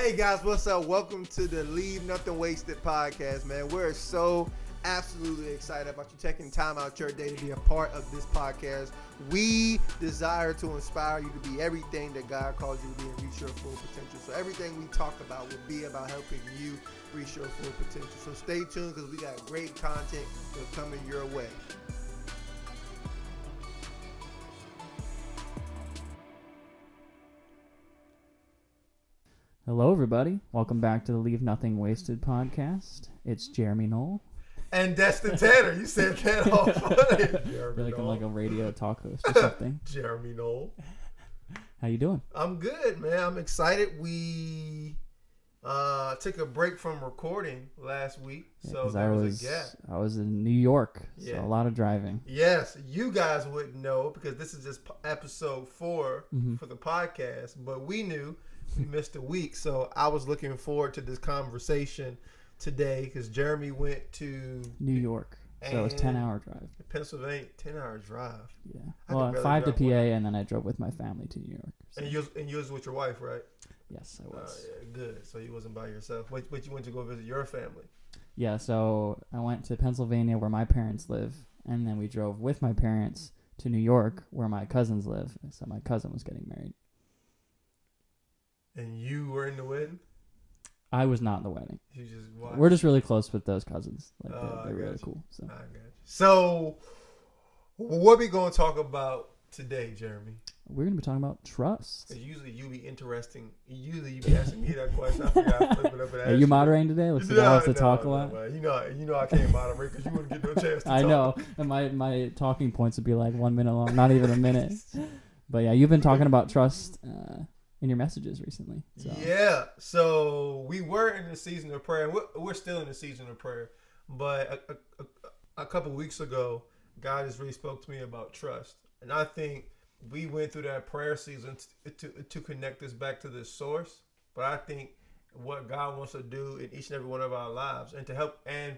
Hey guys, what's up? Welcome to the Leave Nothing Wasted podcast, man. We're so absolutely excited about you taking time out your day to be a part of this podcast. We desire to inspire you to be everything that God calls you to be and reach your full potential. So everything we talk about will be about helping you reach your full potential. So stay tuned because we got great content that's coming your way. Hello, everybody. Welcome back to the Leave Nothing Wasted podcast. It's Jeremy Knoll. And Destin Tanner, you said that all funny. Jeremy like I'm like a radio talk host or something. Jeremy Knoll. How you doing? I'm good, man. I'm excited. We uh took a break from recording last week, so there I was, was a gap. I was in New York, so Yeah. a lot of driving. Yes, you guys wouldn't know because this is just episode 4 Mhm. for the podcast, but we knew we missed a week, so I was looking forward to this conversation today because Jeremy went to New York, so it was ten hour drive. Pennsylvania, ten hour drive, Yeah, I well, five to PA, and then I drove with my family to New York. So, and you was, and you was with your wife, right? yes, I Uh, was. yeah, good. So you wasn't by yourself, but, but you went to go visit your family. Yeah, so I went to Pennsylvania where my parents live, and then we drove with my parents to New York where my cousins live. So my cousin was getting married. And you were in the wedding. I was not in the wedding. You just watched. We're just really close with those cousins. Like Oh, they're, I they're really you. cool. So I got you. So, what we gonna talk about today, Jeremy? we're gonna be talking about trust. usually you be interesting. Usually you be asking me that question. I forgot flip it up and Are you moderating today? Looks like I have to talk a lot. man. You know, you know I can't moderate because you wouldn't get no chance. To I talk. know, and my my talking points would be like one minute long, not even a minute. But yeah, you've been talking about trust uh, in your messages recently. So. Yeah. So we were in the season of prayer. We're, we're still in the season of prayer, but a, a, a, couple weeks ago, God has really spoke to me about trust, and I think we went through that prayer season to to, to connect us back to the source. But I think what God wants to do in each and every one of our lives, and to help, and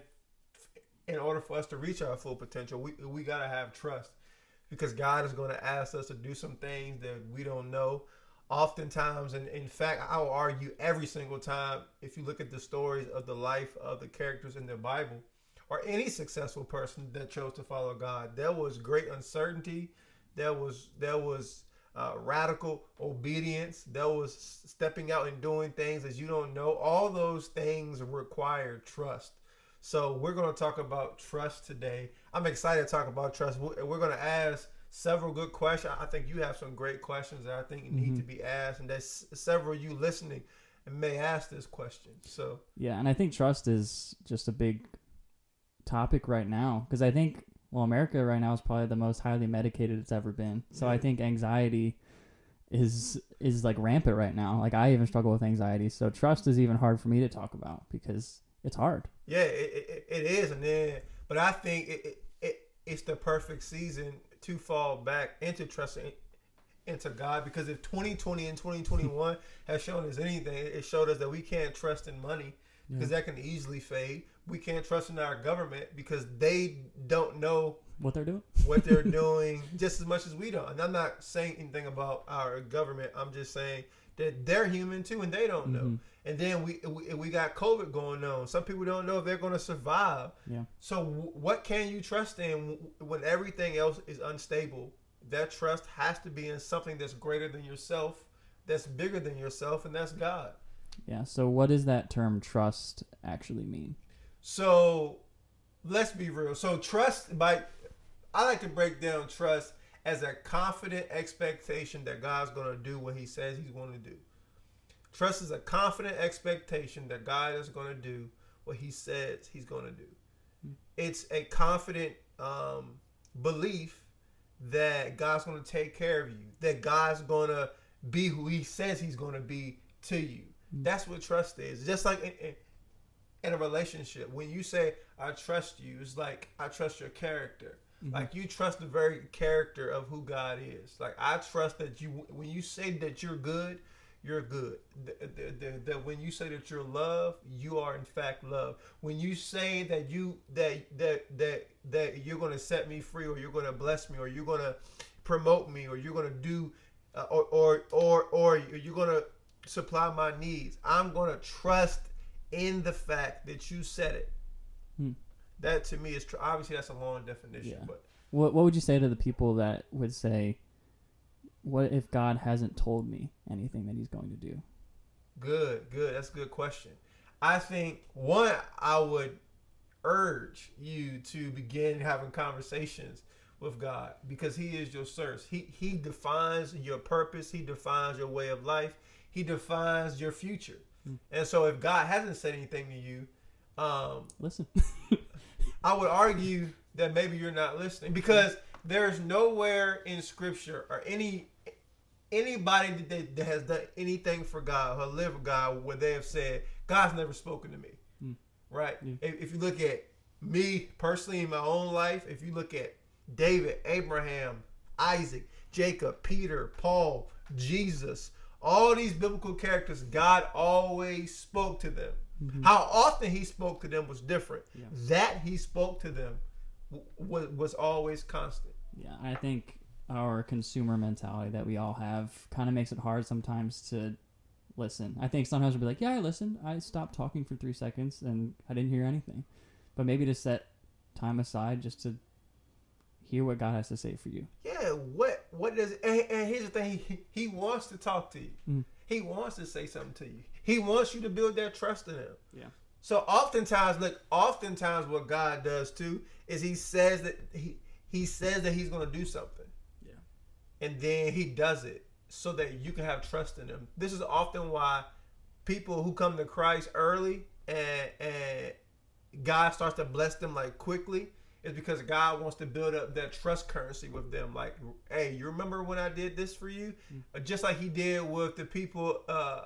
in order for us to reach our full potential, we we gotta have trust, because God is going to ask us to do some things that we don't know oftentimes and in fact i will argue every single time if you look at the stories of the life of the characters in the bible or any successful person that chose to follow god there was great uncertainty there was there was uh, radical obedience there was stepping out and doing things that you don't know. All those things require trust. So we're going to talk about trust today. I'm excited to talk about trust. We're we're going to ask several good questions. I think you have some great questions that I think need Mhm. to be asked, and there's several of you listening may ask this question. So Yeah, and I think trust is just a big topic right now because I think well, America right now is probably the most highly medicated it's ever been. So I think anxiety is is like rampant right now. Like I even struggle with anxiety. So trust is even hard for me to talk about because it's hard. yeah, it, it, it is, and then but I think it, it, it it's the perfect season to fall back into trusting into God because if 2020 and 2021 has shown us anything, it showed us that we can't trust in money because that can easily fade. We can't trust in our government because they don't know What they're doing? what they're doing just as much as we don't. And I'm not saying anything about our government. I'm just saying that they're human too, and they don't know. Mhm. And then we, we we got COVID going on. Some people don't know if they're going to survive. Yeah. So w- what can you trust in when everything else is unstable? That trust has to be in something that's greater than yourself, that's bigger than yourself, and that's God. Yeah. So what does that term trust actually mean? So let's be real. So trust by I like to break down trust as a confident expectation that God's going to do what he says he's going to do. Trust is a confident expectation that God is going to do what he says he's going to do. It's a confident um, belief that God's going to take care of you, that God's going to be who he says he's going to be to you. That's what trust is. Just like in, in, in a relationship, when you say, I trust you, it's like, I trust your character. Like you trust the very character of who God is. Like I trust that you, when you say that you're good, you're good. That, that, that when you say that you're love, you are in fact love. When you say that you that that that that you're going to set me free, or you're going to bless me, or you're going to promote me, or you're going to do, uh, or or or or you're going to supply my needs. I'm going to trust in the fact that you said it. Hmm. That to me is tr- obviously that's a long definition, Yeah. but What What would you say to the people that would say, "What if God hasn't told me anything that He's going to do?" good, good. That's a good question. I think one, I would urge you to begin having conversations with God because He is your source. He He defines your purpose. He defines your way of life. He defines your future. Hmm. And so, if God hasn't said anything to you, um, Listen. I would argue that maybe you're not listening because there's nowhere in Scripture or any anybody that, that, has done anything for God or lived for God where they have said God's never spoken to me. Mm. Right? Yeah. If, if you look at me personally in my own life, if you look at David, Abraham, Isaac, Jacob, Peter, Paul, Jesus, all these biblical characters, God always spoke to them. Mhm. How often he spoke to them was different. Yeah. That he spoke to them w- was was always constant. Yeah, I think our consumer mentality that we all have kind of makes it hard sometimes to listen. I think sometimes we'll be like, "Yeah, I listened. I stopped talking for three seconds and I didn't hear anything." But maybe to set time aside just to hear what God has to say for you. Yeah, what what does and, and here's the thing, he, he wants to talk to you. Mm. He wants to say something to you. He wants you to build that trust in him. Yeah. So oftentimes, look, oftentimes what God does too is he says that he he says that he's gonna do something. Yeah. And then he does it so that you can have trust in him. This is often why people who come to Christ early and and God starts to bless them like quickly is because God wants to build up that trust currency with them. Like, hey, you remember when I did this for you? Uh, Just like he did with the people uh,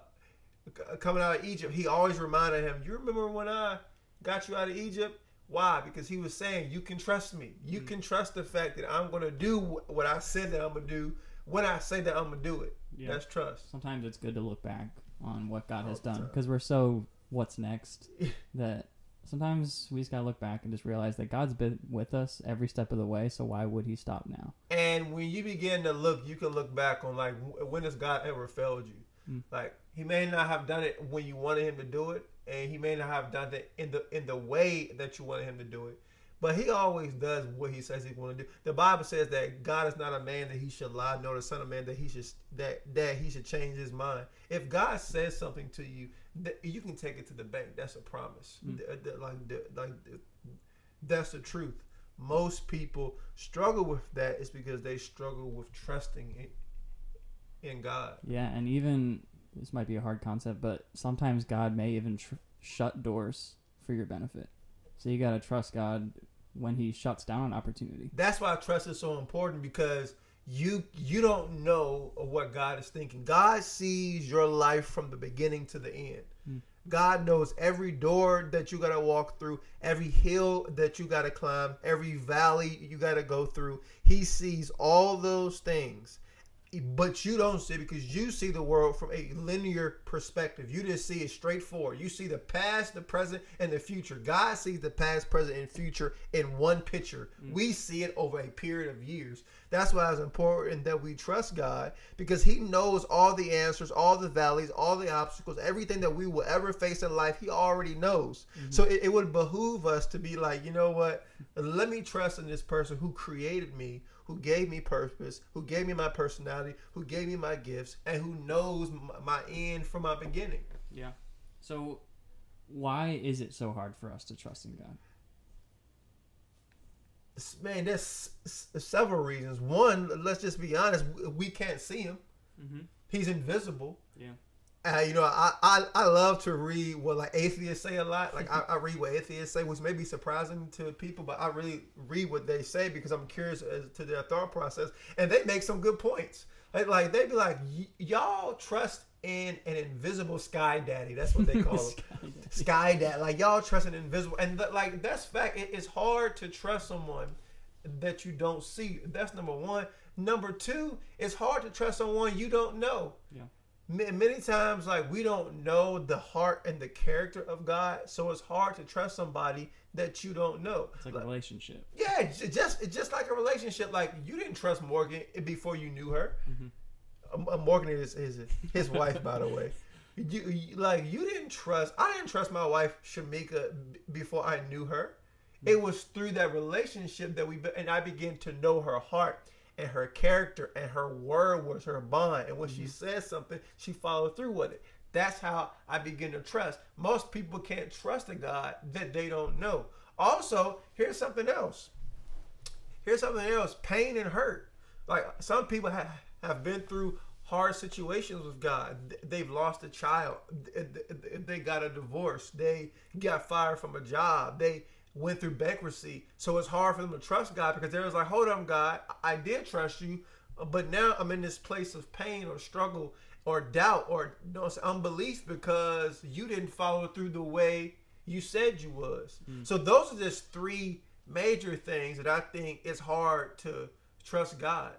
coming out of Egypt. He always reminded him, you remember when I got you out of Egypt? Why? Because he was saying, you can trust me. You can trust the fact that I'm going to do what I said that I'm going to do when I say that I'm going to do it. Yeah. That's trust. Sometimes it's good to look back on what God All has done because we're so what's next that sometimes we just got to look back and just realize that God's been with us every step of the way, so why would he stop now? And when you begin to look, you can look back on like when has God ever failed you? Mm. Like He may not have done it when you wanted Him to do it, and He may not have done it in the in the way that you wanted Him to do it. But He always does what He says he's going to do. The Bible says that God is not a man that He should lie, nor the Son of Man that He should that that He should change His mind. If God says something to you, th- you can take it to the bank. That's a promise. Mm. Th- th- like like th- that's the truth most people struggle with that is because they struggle with trusting in, in God. Yeah, and even this might be a hard concept, but sometimes God may even tr- shut doors for your benefit. So you got to trust God when he shuts down an opportunity. That's why trust is so important because you you don't know what God is thinking. God sees your life from the beginning to the end. Hmm. God knows every door that you got to walk through, every hill that you got to climb, every valley you got to go through. He sees all those things. But you don't see it because you see the world from a linear perspective. You just see it straightforward. You see the past, the present, and the future. God sees the past, present, and future in one picture. Mm. We see it over a period of years. That's why it's important that we trust God because He knows all the answers, all the valleys, all the obstacles, everything that we will ever face in life. He already knows. Mm-hmm. So it, it would behoove us to be like, you know what? Let me trust in this person who created me, who gave me purpose, who gave me my personality, who gave me my gifts, and who knows my end from my beginning. Yeah. So why is it so hard for us to trust in God? Man, there's several reasons. One, let's just be honest, we can't see him. Mm-hmm. He's invisible. Yeah. Uh, you know, I, I I love to read what like atheists say a lot. Like I, I read what atheists say, which may be surprising to people, but I really read what they say because I'm curious as to their thought process, and they make some good points. Like, like they be like, "Y- y'all trust in an invisible sky daddy. That's what they call him. Sky dad. Like y'all trust an invisible, and th- like that's fact. It, it's hard to trust someone that you don't see. That's number one. Number two, it's hard to trust someone you don't know. Yeah. Ma- Many times, like we don't know the heart and the character of God, so it's hard to trust somebody that you don't know. It's like Like- a relationship. yeah, j- just it's just like a relationship. Like you didn't trust Morgan before you knew her. Mhm. Um, uh, Morgan is, is his wife, by the way. you, you like you didn't trust. I didn't trust my wife Shamika b- before I knew her. It was through that relationship that we be- and I began to know her heart and her character and her word was her bond. And when she mm-hmm. says something, she followed through with it. That's how I begin to trust. Most people can't trust a God that they don't know. Also, here's something else. Here's something else. Pain and hurt. Like some people have have been through hard situations with God. They've lost a child. Th- th- They got a divorce. They got fired from a job. They went through bankruptcy. So it's hard for them to trust God because they're like, hold on, God, I did trust you, but now I'm in this place of pain or struggle or doubt or you know, unbelief because you didn't follow through the way you said you was. Hmm. So those are just three major things that I think it's hard to trust God.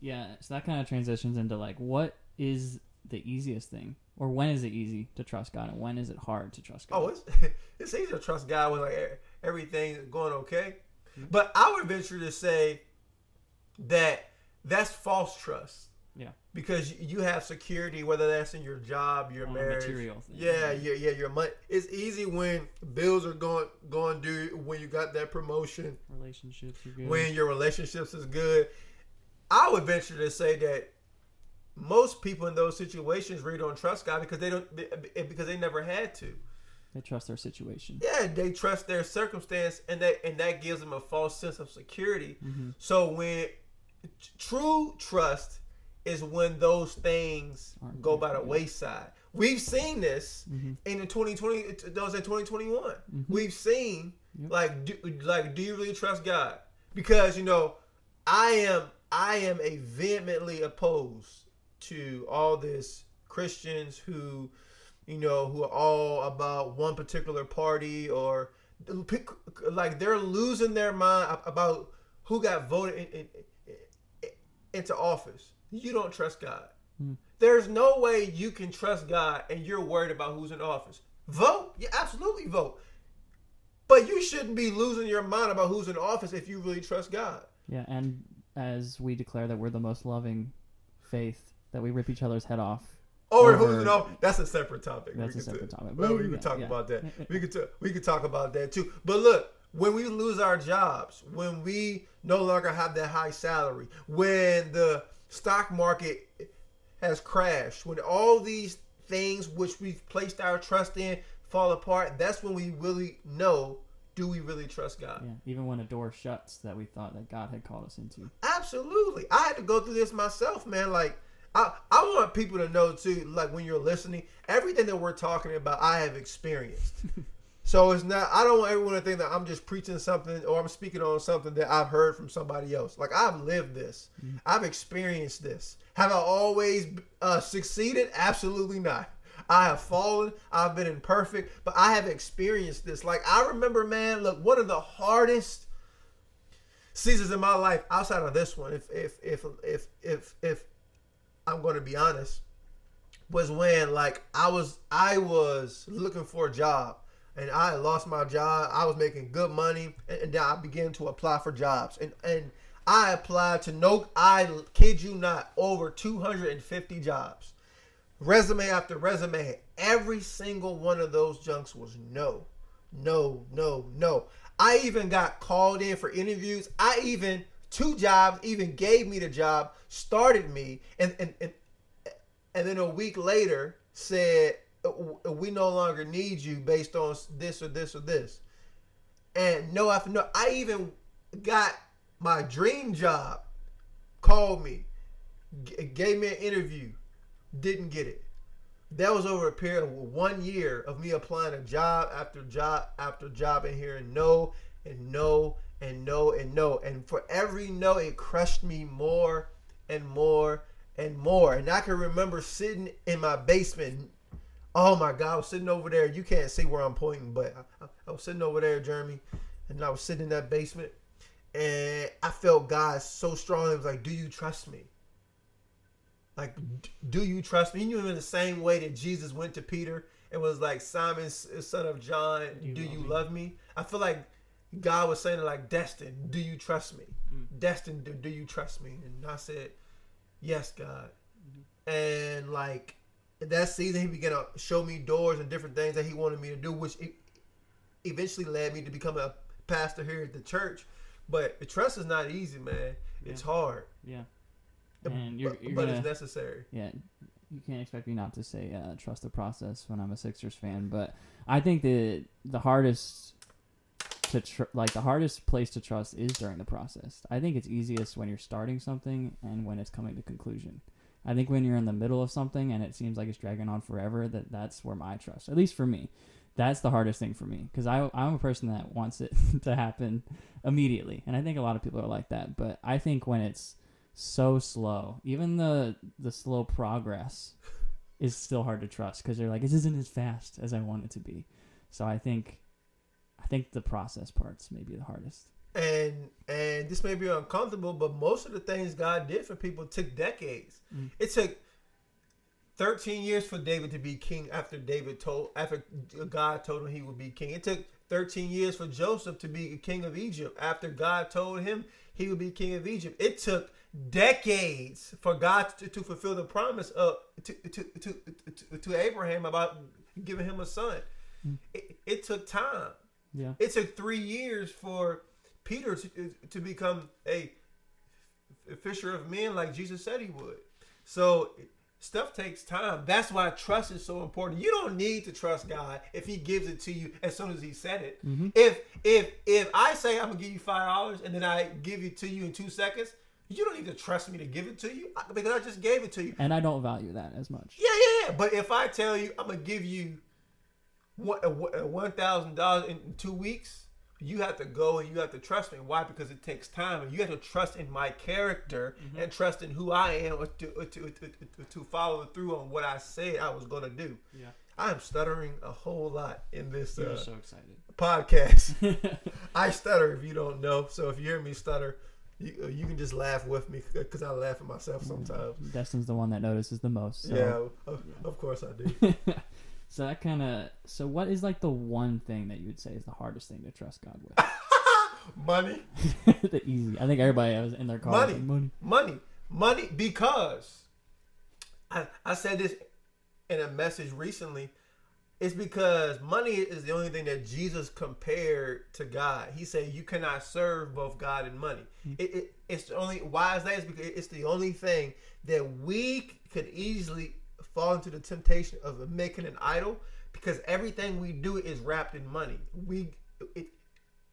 Yeah, so that kind of transitions into like what is the easiest thing, or when is it easy to trust God, and when is it hard to trust God? Oh, it's it's easy to trust God when like everything going okay. But I would venture to say that that's false trust yeah, because you have security, whether that's in your job, your On marriage, material thing. yeah, mm-hmm. yeah, yeah, your money. It's easy when bills are going going due, when you got that promotion, relationships are good. when your relationships is good. I would venture to say that most people in those situations really don't trust God because they don't because they never had to. They trust their situation. Yeah, they trust their circumstance, and that and that gives them a false sense of security. Mm-hmm. So when true trust is when those things Aren't go by the wayside. We've seen this Mhm. in the 2020. it- That was in 2021. Mhm. We've seen Yep. like do, like do you really trust God? Because you know, I am I am a vehemently opposed to all this Christians who you know who are all about one particular party or pick, like they're losing their mind about who got voted in, in, in, into office. You don't trust God. Hmm. There's no way you can trust God and you're worried about who's in office. Vote, yeah, absolutely vote. But you shouldn't be losing your mind about who's in office if you really trust God. Yeah, and as we declare that we're the most loving faith, that we rip each other's head off. Or Over- who's in office. That's a separate topic. That's We a could separate t- topic. Well, we Yeah, could talk yeah. about that. We could t- we could talk about that too. But look, when we lose our jobs, when we no longer have that high salary, when the stock market has crashed, when all these things which we've placed our trust in fall apart, that's when we really know do we really trust God? Yeah, even when a door shuts that we thought that God had called us into. Absolutely. I had to go through this myself, man. Like I, I want people to know too, like when you're listening, everything that we're talking about, I have experienced. so it's not I don't want everyone to think that I'm just preaching something or I'm speaking on something that I've heard from somebody else. Like I've lived this. I've experienced this. Have I always uh, succeeded? Absolutely not. I have fallen. I've been imperfect, but I have experienced this. Like I remember, man. Look, one of the hardest seasons in my life outside of this one, if if if if if if I'm going to be honest, was when like I was I was looking for a job and I lost my job. I was making good money, and, and I began to apply for jobs, and and I applied to no, I kid you not, over 250 jobs, resume after resume. Every single one of those junks was no, no, no, no. I even got called in for interviews. I even two jobs even gave me the job, started me, and and and, and then a week later said "Uh, we no longer need you based on this or this or this. And no after no, I even got my dream job. Called me, g- gave me an interview, didn't get it. That was over a period of one year of me applying a job after job after job and hearing no and no and no and no. And for every no, it crushed me more and more and more. And I can remember sitting in my basement. Oh my God, I was sitting over there. You can't see where I'm pointing, but I, I- was sitting over there, Jeremy, and I was sitting in that basement. And I felt God so strong. It was like, Do you trust me? Like, do you trust me? You know, in the same way that Jesus went to Peter and was like, Simon, son of John, Do you do love you me?" love me? I feel like God was saying, like, Destin, do you trust me? Mm. Destin, do, do you trust me? And I said, Yes, God. Mm-hmm. And like, that season, he began to show me doors and different things that he wanted me to do, which eventually led me to become a pastor here at the church. But the trust is not easy, man. It's hard, Yeah. And you're, but, you're but gonna, it's necessary. yeah, you can't expect me not to say uh, trust the process when I'm a Sixers fan, but I think the the hardest to tr- like the hardest place to trust is during the process. I think it's easiest when you're starting something and when it's coming to conclusion. I think when you're in the middle of something and it seems like it's dragging on forever, that that's where my trust, at least for me, that's the hardest thing for me because I I'm a person that wants it to happen immediately, and I think a lot of people are like that. But I think when it's so slow, even the the slow progress is still hard to trust because they're like, this isn't as fast as I want it to be. So I think, I think the process parts may be the hardest. and and this may be uncomfortable, but most of the things God did for people took decades. Mm. It took 13 years for David to be king after David told after God told him he would be king. It took 13 years for Joseph to be king of Egypt after God told him he would be king of Egypt. It took decades for God to, to fulfill the promise of to, to, to, to, to Abraham about giving him a son. Mm. It, it took time. Yeah. It took three years for Peter to, to become a fisher of men like Jesus said he would. So stuff takes time. That's why trust is so important. You don't need to trust God if He gives it to you as soon as He said it. Mhm. If if if I say I'm gonna give you five dollars and then I give it to you in two seconds, you don't need to trust me to give it to you because I just gave it to you. And I don't value that as much. Yeah, yeah, yeah. But if I tell you I'm gonna give you one one thousand dollars in two weeks, you have to go and you have to trust me. Why? Because it takes time, and you have to trust in my character and trust in who I am to to, to, to, to follow through on what I said I was gonna do. Yeah. I'm stuttering a whole lot in this uh, so excited. podcast. I stutter if you don't know. So if you hear me stutter, you, uh, you can just laugh with me because I laugh at myself sometimes. Destin's the one that notices the most. So. Yeah, of, of course I do. so that kind of. So what is like the one thing that you would say is the hardest thing to trust God with? Money. the easy. I think everybody was in their car. Money. like, money. money money because I, I said this in a message recently it's because money is the only thing that jesus compared to god he said you cannot serve both god and money hmm. it, it, it's the only why is that is because it's the only thing that we could easily fall into the temptation of making an idol because everything we do is wrapped in money we it,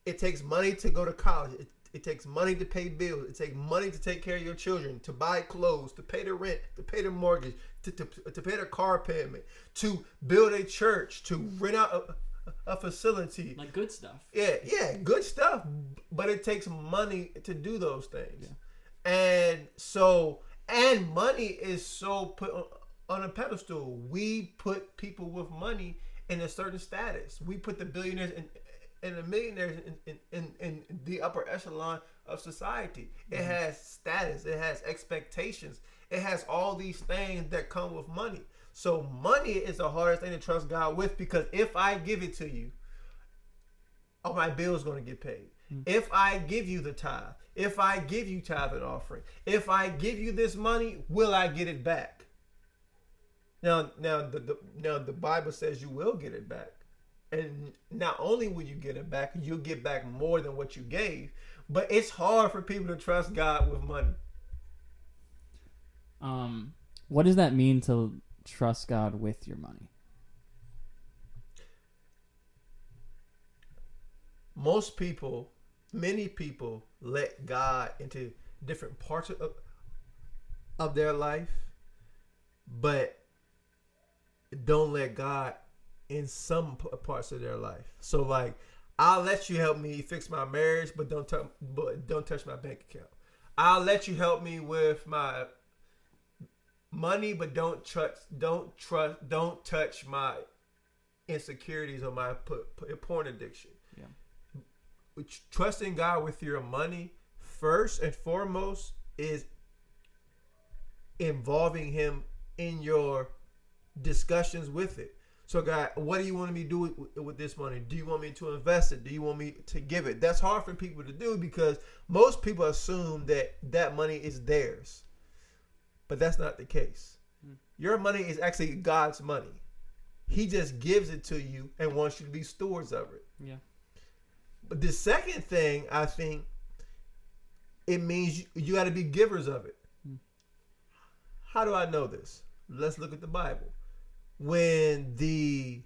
it takes money to go to college. It, it takes money to pay bills. It takes money to take care of your children, to buy clothes, to pay the rent, to pay the mortgage, to, to, to pay the car payment, to build a church, to rent out a, a facility. Like good stuff. Yeah, yeah, good stuff. But it takes money to do those things. Yeah. And so, and money is so put on, a pedestal. We put people with money in a certain status. We put the billionaires and and the millionaires in, in, in, in the upper echelon of society. It mm-hmm. has status. It has expectations. It has all these things that come with money. So money is the hardest thing to trust God with because if I give it to you, oh, my bill's going to get paid. Mm. If I give you the tithe, if I give you tithe and offering, if I give you this money, will I get it back? Now, now the, the now the Bible says you will get it back, and not only will you get it back, you'll get back more than what you gave. But it's hard for people to trust God with money. Um, what does that mean to trust God with your money? most people, many people let God into different parts of, of their life, but don't let God in some parts of their life. So like, I'll let you help me fix my marriage, but don't touch, but don't touch my bank account. I'll let you help me with my money, but don't trust, don't trust, don't touch my insecurities or my porn addiction which trusting God with your money first and foremost is involving him in your discussions with it. So God, what do you want me to do with, with this money? Do you want me to invest it? Do you want me to give it? That's hard for people to do because most people assume that that money is theirs. But that's not the case. Your money is actually God's money. He just gives it to you and wants you to be stewards of it. Yeah. But the second thing, I think, it means you, you got to be givers of it. Hmm. How do I know this? Let's look at the Bible. When the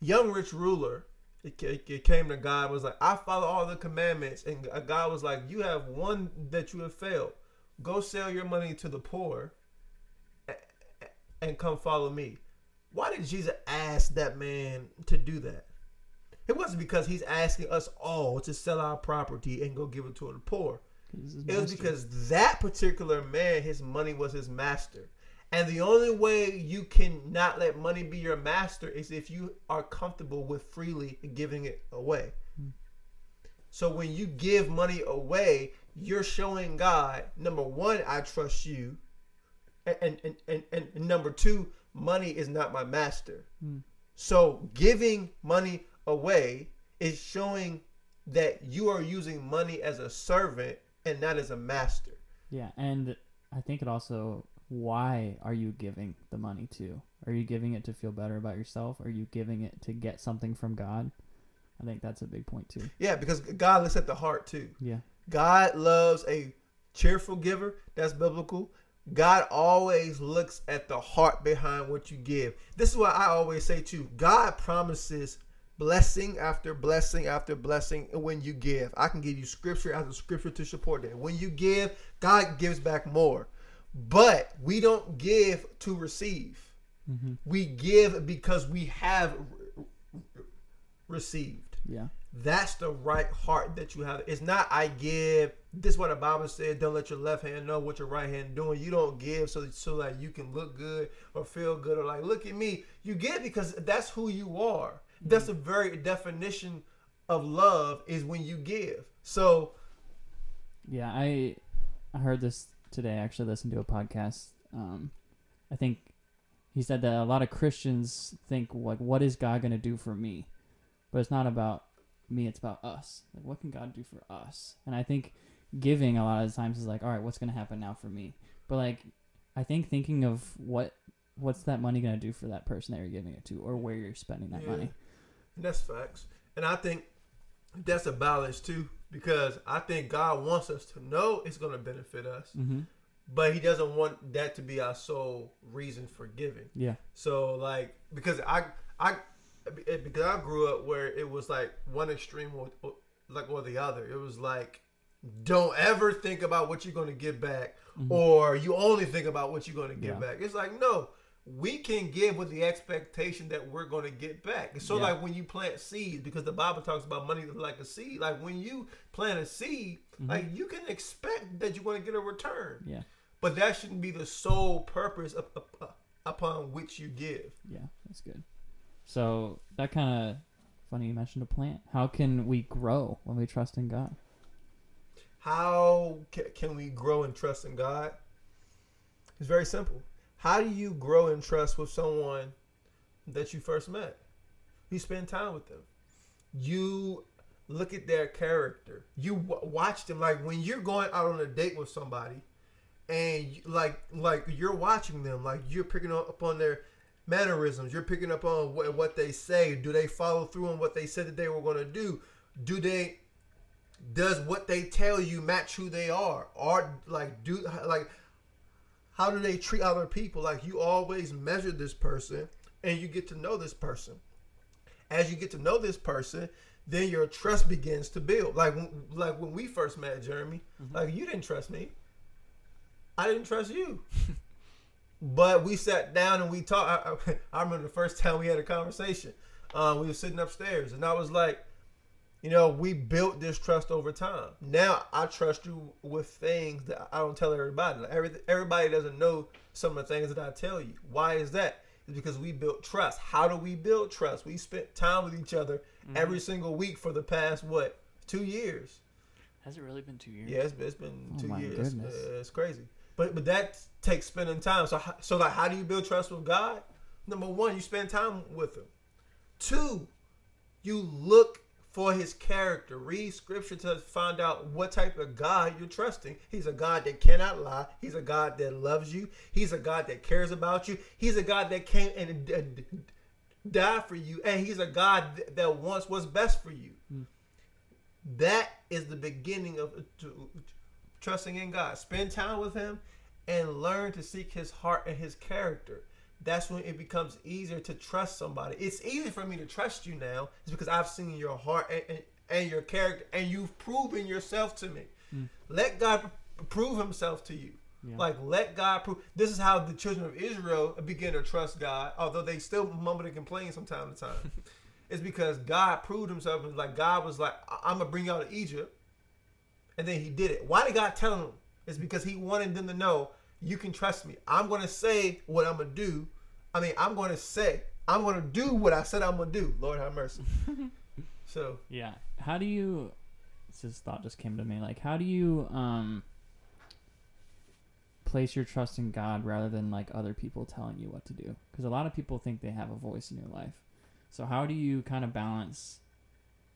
young rich ruler it, ca- it came to God was like, I follow all the commandments, and God was like, You have one that you have failed. Go sell your money to the poor, and come follow me. Why did Jesus ask that man to do that? It wasn't because he's asking us all to sell our property and go give it to the poor. It was because that particular man, his money was his master. And the only way you can not let money be your master is if you are comfortable with freely giving it away. So when you give money away, you're showing God, number one, I trust you. And and, and, and, and number two, money is not my master. Hmm. So giving money away is showing that you are using money as a servant and not as a master. Yeah, and I think it also why are you giving the money to? Are you giving it to feel better about yourself? Are you giving it to get something from God? I think that's a big point too. Yeah, because God looks at the heart too. Yeah. God loves a cheerful giver. That's biblical. God always looks at the heart behind what you give. This is what I always say too. God promises blessing after blessing after blessing when you give. I can give you scripture after scripture to support that. When you give, God gives back more. But we don't give to receive. Mm-hmm. We give because we have re- re- received. Yeah. That's the right heart that you have. It's not I give. This is what the Bible said. Don't let your left hand know what your right hand doing. You don't give so so that you can look good or feel good or like look at me. You give because that's who you are. That's the very definition of love is when you give. So Yeah, I I heard this today. I actually listened to a podcast. Um, I think he said that a lot of Christians think like, "What is God going to do for me?" But it's not about me; it's about us. Like, what can God do for us? And I think giving a lot of times is like, "All right, what's going to happen now for me?" But like, I think thinking of what what's that money going to do for that person that you're giving it to, or where you're spending that Yeah. money. That's facts. And I think that's a balance too, because I think God wants us to know it's going to benefit us, Mm-hmm. but He doesn't want that to be our sole reason for giving. Yeah. So like, because I I because I grew up where it was like one extreme or, or like or the other. It was like, don't ever think about what you're going to get back, Mhm. or you only think about what you're going to get Yeah. back. It's like no. We can give with the expectation that we're going to get back. It's so Yeah. like when you plant seeds, because the Bible talks about money like a seed. Like when you plant a seed, Mhm. like you can expect that you're going to get a return. Yeah. But that shouldn't be the sole purpose of, of- upon which you give. Yeah, that's good. So that kind of funny you mentioned a plant. How can we grow when we trust in God? How ca- can we grow and trust in God? It's very simple. How do you grow in trust with someone that you first met? You spend time with them. You look at their character. You w- watch them. Like when you're going out on a date with somebody, and like like you're watching them. Like you're picking up on their mannerisms. You're picking up on what, what they say. Do they follow through on what they said that they were going to do? Do they does what they tell you match who they are or like do like how do they treat other people? Like you always measure this person and you get to know this person. As you get to know this person then your trust begins to build. Like when- like when we first met jeremy like you didn't trust me. I didn't trust you. But we sat down and we talked. I, I, I remember the first time we had a conversation. Uh, we were sitting upstairs and i was like you know, we built this trust over time. Now I trust you with things that I don't tell everybody. Like every, everybody doesn't know some of the things that I tell you. Why is that? It's because we built trust. How do we build trust? We spent time with each other every single week for the past what two years. Has it really been two years? Yeah, it's, it's been Oh two my years. goodness. Uh, it's crazy. But but that takes spending time. So so like, how do you build trust with God? Number one, you spend time with Him. Two, you look for his character. Read scripture to find out what type of God you're trusting. He's a God that cannot lie. He's a God that loves you. He's a God that cares about you. He's a God that came and uh, died for you. And he's a God that wants what's best for you. Mm. That is the beginning of to, trusting in God. Spend time with him and learn to seek his heart and his character that's when it becomes easier to trust somebody. It's easy for me to trust you now, is because I've seen your heart and, and, and, your character, and you've proven yourself to me. Mm. Let God prove Himself to you. Yeah. Like let God prove. This is how the children of Israel begin to trust God, although they still mumble and complain from time to time. it's because God proved Himself, and like God was like, "I'm gonna bring y'all to Egypt," and then He did it. Why did God tell them? It's because He wanted them to know you can trust me. I'm gonna say what I'm gonna do, I mean, I'm going to say, I'm going to do what I said I'm going to do. Lord have mercy. so yeah, how do you? This thought just came to me. Like, how do you um place your trust in God rather than like other people telling you what to do? Because a lot of people think they have a voice in your life. So how do you kind of balance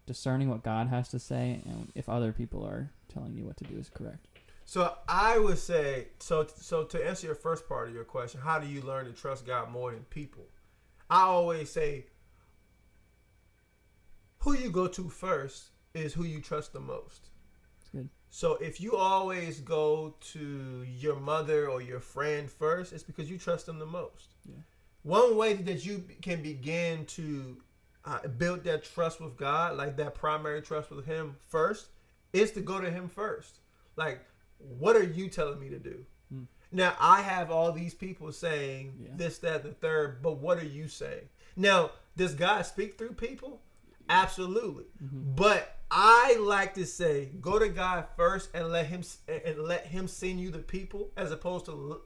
discerning what God has to say and if other people are telling you what to do is correct? So I would say so. So to answer your first part of your question, how do you learn to trust God more than people? I always say, who you go to first is who you trust the most. So if you always go to your mother or your friend first, it's because you trust them the most. Yeah. One way that you can begin to uh, build that trust with God, like that primary trust with Him first, is to go to Him first. Like what are you telling me to do? Hmm. Now I have all these people saying yeah. this, that, the third, but what are you saying? Now, does God speak through people? Absolutely. Mm-hmm. But I like to say, go to God first and let him and let him send you the people, as opposed to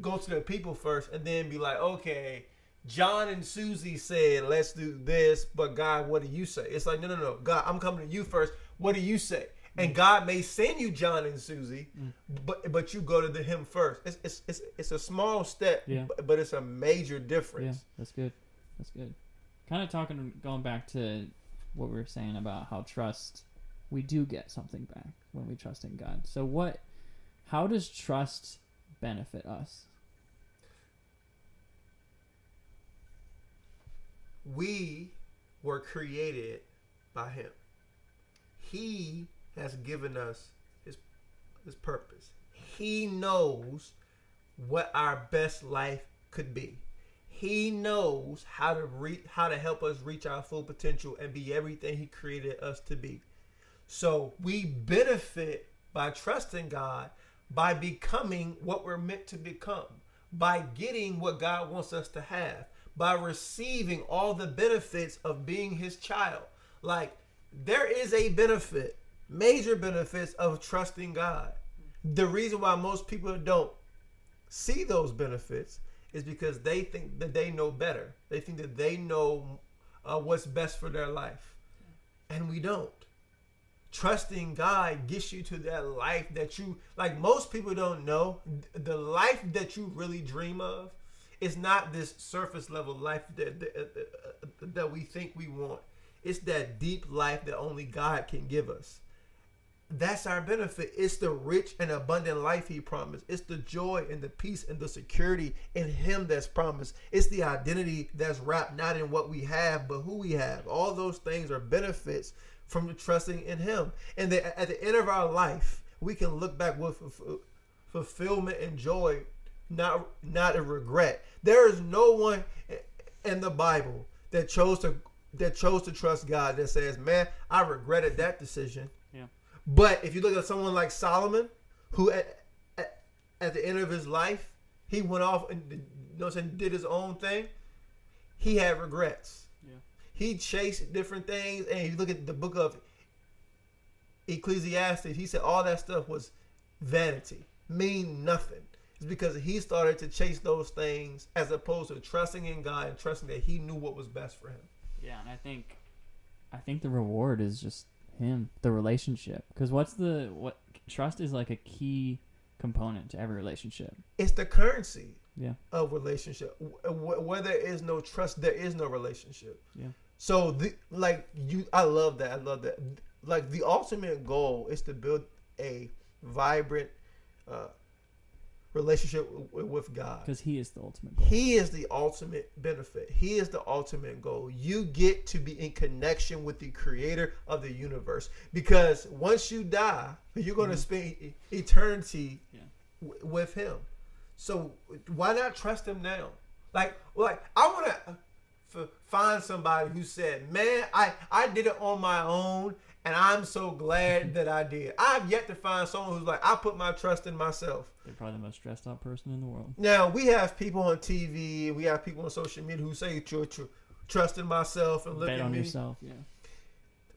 go to the people first and then be like, okay, John and Susie said, let's do this, but God, what do you say? It's like, no, no, no, God, I'm coming to you first. What do you say? And God may send you John and Susie, mm. but but you go to the him first. It's it's it's, it's a small step, yeah. but, but, it's a major difference. Yeah, that's good. That's good. Kind of talking, going back to what we were saying about how trust, we do get something back when we trust in God. So what, how does trust benefit us? We were created by Him. He has given us his his purpose. He knows what our best life could be. He knows how to reach how to help us reach our full potential and be everything he created us to be. So we benefit by trusting God by becoming what we're meant to become, by getting what God wants us to have, by receiving all the benefits of being his child. Like there is a benefit major benefits of trusting God. The reason why most people don't see those benefits is because they think that they know better. They think that they know uh, what's best for their life. And we don't. Trusting God gets you to that life that you, like most people don't know, the life that you really dream of is not this surface level life that, that, that we think we want. It's that deep life that only God can give us that's our benefit. It's the rich and abundant life he promised. It's the joy and the peace and the security in him that's promised. It's the identity that's wrapped not in what we have, but who we have. All those things are benefits from trusting in him. And the, at the end of our life, we can look back with fulfillment and joy, not not a regret. There is no one in the Bible that chose to that chose to trust God that says, "Man, I regretted that decision." But if you look at someone like Solomon, who at, at, at the end of his life, he went off and you know saying, did his own thing, he had regrets. Yeah. He chased different things. And if you look at the book of Ecclesiastes, he said all that stuff was vanity, mean nothing. It's because he started to chase those things as opposed to trusting in God and trusting that he knew what was best for him. Yeah, and I think I think the reward is just him, the relationship. Because what's the what trust is like a key component to every relationship. It's the currency. Yeah. Of relationship. Where there is no trust, there is no relationship. Yeah. So the like you, I love that. I love that. Like the ultimate goal is to build a vibrant uh, relationship with God. Because He is the ultimate goal. He is the ultimate benefit. He is the ultimate goal. You get to be in connection with the creator of the universe. Because once you die, you're going to mm-hmm. spend e- eternity Yeah. w- with him. So why not trust him now? Like, like I want to uh, f- find somebody who said, "Man, I I did it on my own." And I'm so glad that I did. I've yet to find someone who's like, I put my trust in myself. They're probably the most stressed out person in the world. Now we have people on TV, we have people on social media who say tr- tr- trust in myself and look Bet at on me. yourself. Yeah.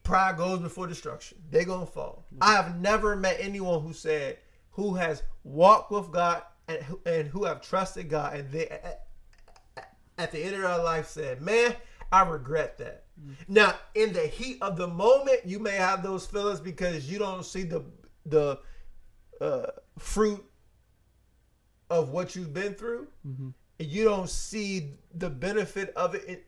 Pride goes before destruction. They're gonna fall. I have never met anyone who said who has walked with God and who, and who have trusted God and they at, at the end of their life said, "Man, I regret that." Now, in the heat of the moment, you may have those feelings because you don't see the the uh, fruit of what you've been through, Mm-hmm. and you don't see the benefit of it in,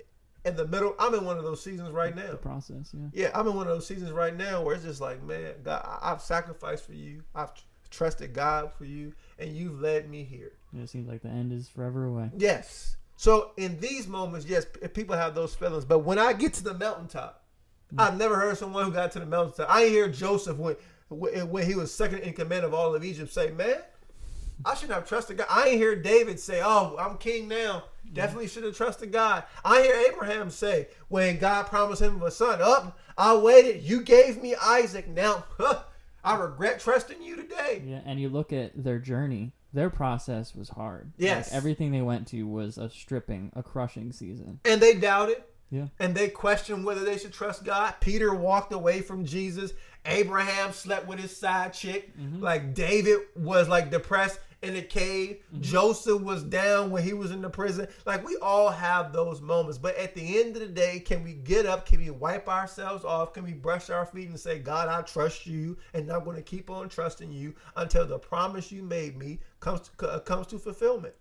in the middle. I'm in one of those seasons right now. The process. Yeah. Yeah, I'm in one of those seasons right now where it's just like, man, God, I- I've sacrificed for you. I've trusted God for you, and you've led me here. It seems like the end is forever away. Yes. So in these moments, yes, people have those feelings. But when I get to the mountaintop, mm. I've never heard someone who got to the mountaintop. I hear Joseph when when when he was second in command of all of Egypt say, "Man, I should have trusted God." I ain't hear David say, "Oh, I'm king now." Mm. Definitely should have trusted God. I hear Abraham say, when God promised him a son, up, I waited. You gave me Isaac. Now, huh, I regret trusting you today. Yeah, and you look at their journey. Their process was hard. Yes. Like, everything they went to was a stripping, a crushing season. And they doubted. Yeah. and they questioned whether they should trust God. Peter walked away from Jesus. Abraham slept with his side chick. Mm-hmm. Like David was like depressed in the cave. Joseph was down when he was in the prison. Like we all have those moments. But at the end of the day, can we get up? Can we wipe ourselves off? Can we brush our feet and say, God, I trust you, and I'm going to keep on trusting you until the promise you made me comes to, comes to fulfillment.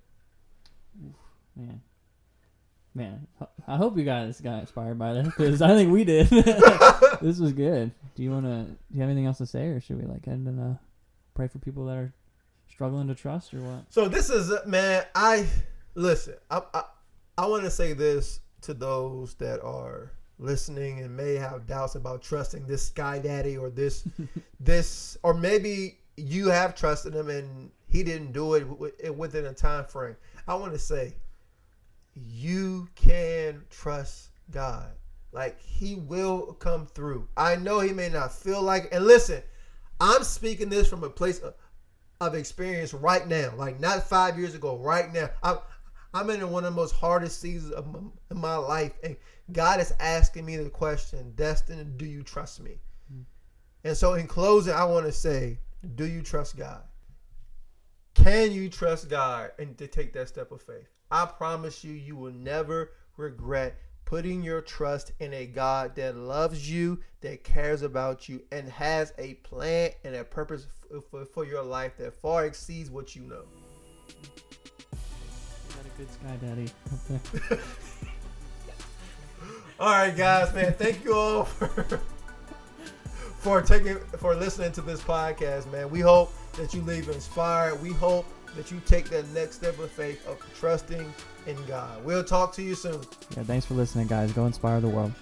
Man. Man, I hope you guys got inspired by this because I think we did. this was good. Do you want to? Do you have anything else to say, or should we like end and uh, pray for people that are struggling to trust, or what? So this is man. I listen. I I, I want to say this to those that are listening and may have doubts about trusting this Sky Daddy or this this or maybe you have trusted him and he didn't do it within a time frame. I want to say you can trust God. Like he will come through. I know he may not feel like and listen, I'm speaking this from a place of, of experience right now. Like not five years ago, right now. I'm I'm in one of the most hardest seasons of my, in my life, and God is asking me the question, Destin, do you trust me? Hmm. And so, in closing, I want to say, do you trust God? Can you trust God and to take that step of faith? I promise you, you will never regret putting your trust in a God that loves you, that cares about you, and has a plan and a purpose for, for your life that far exceeds what you know. You got a good sky daddy up there. All right, guys, man. Thank you all for for taking for listening to this podcast, man. We hope that you leave inspired. We hope that you take that next step of faith of trusting in God. We'll talk to you soon. Yeah, thanks for listening, guys. Go inspire the world.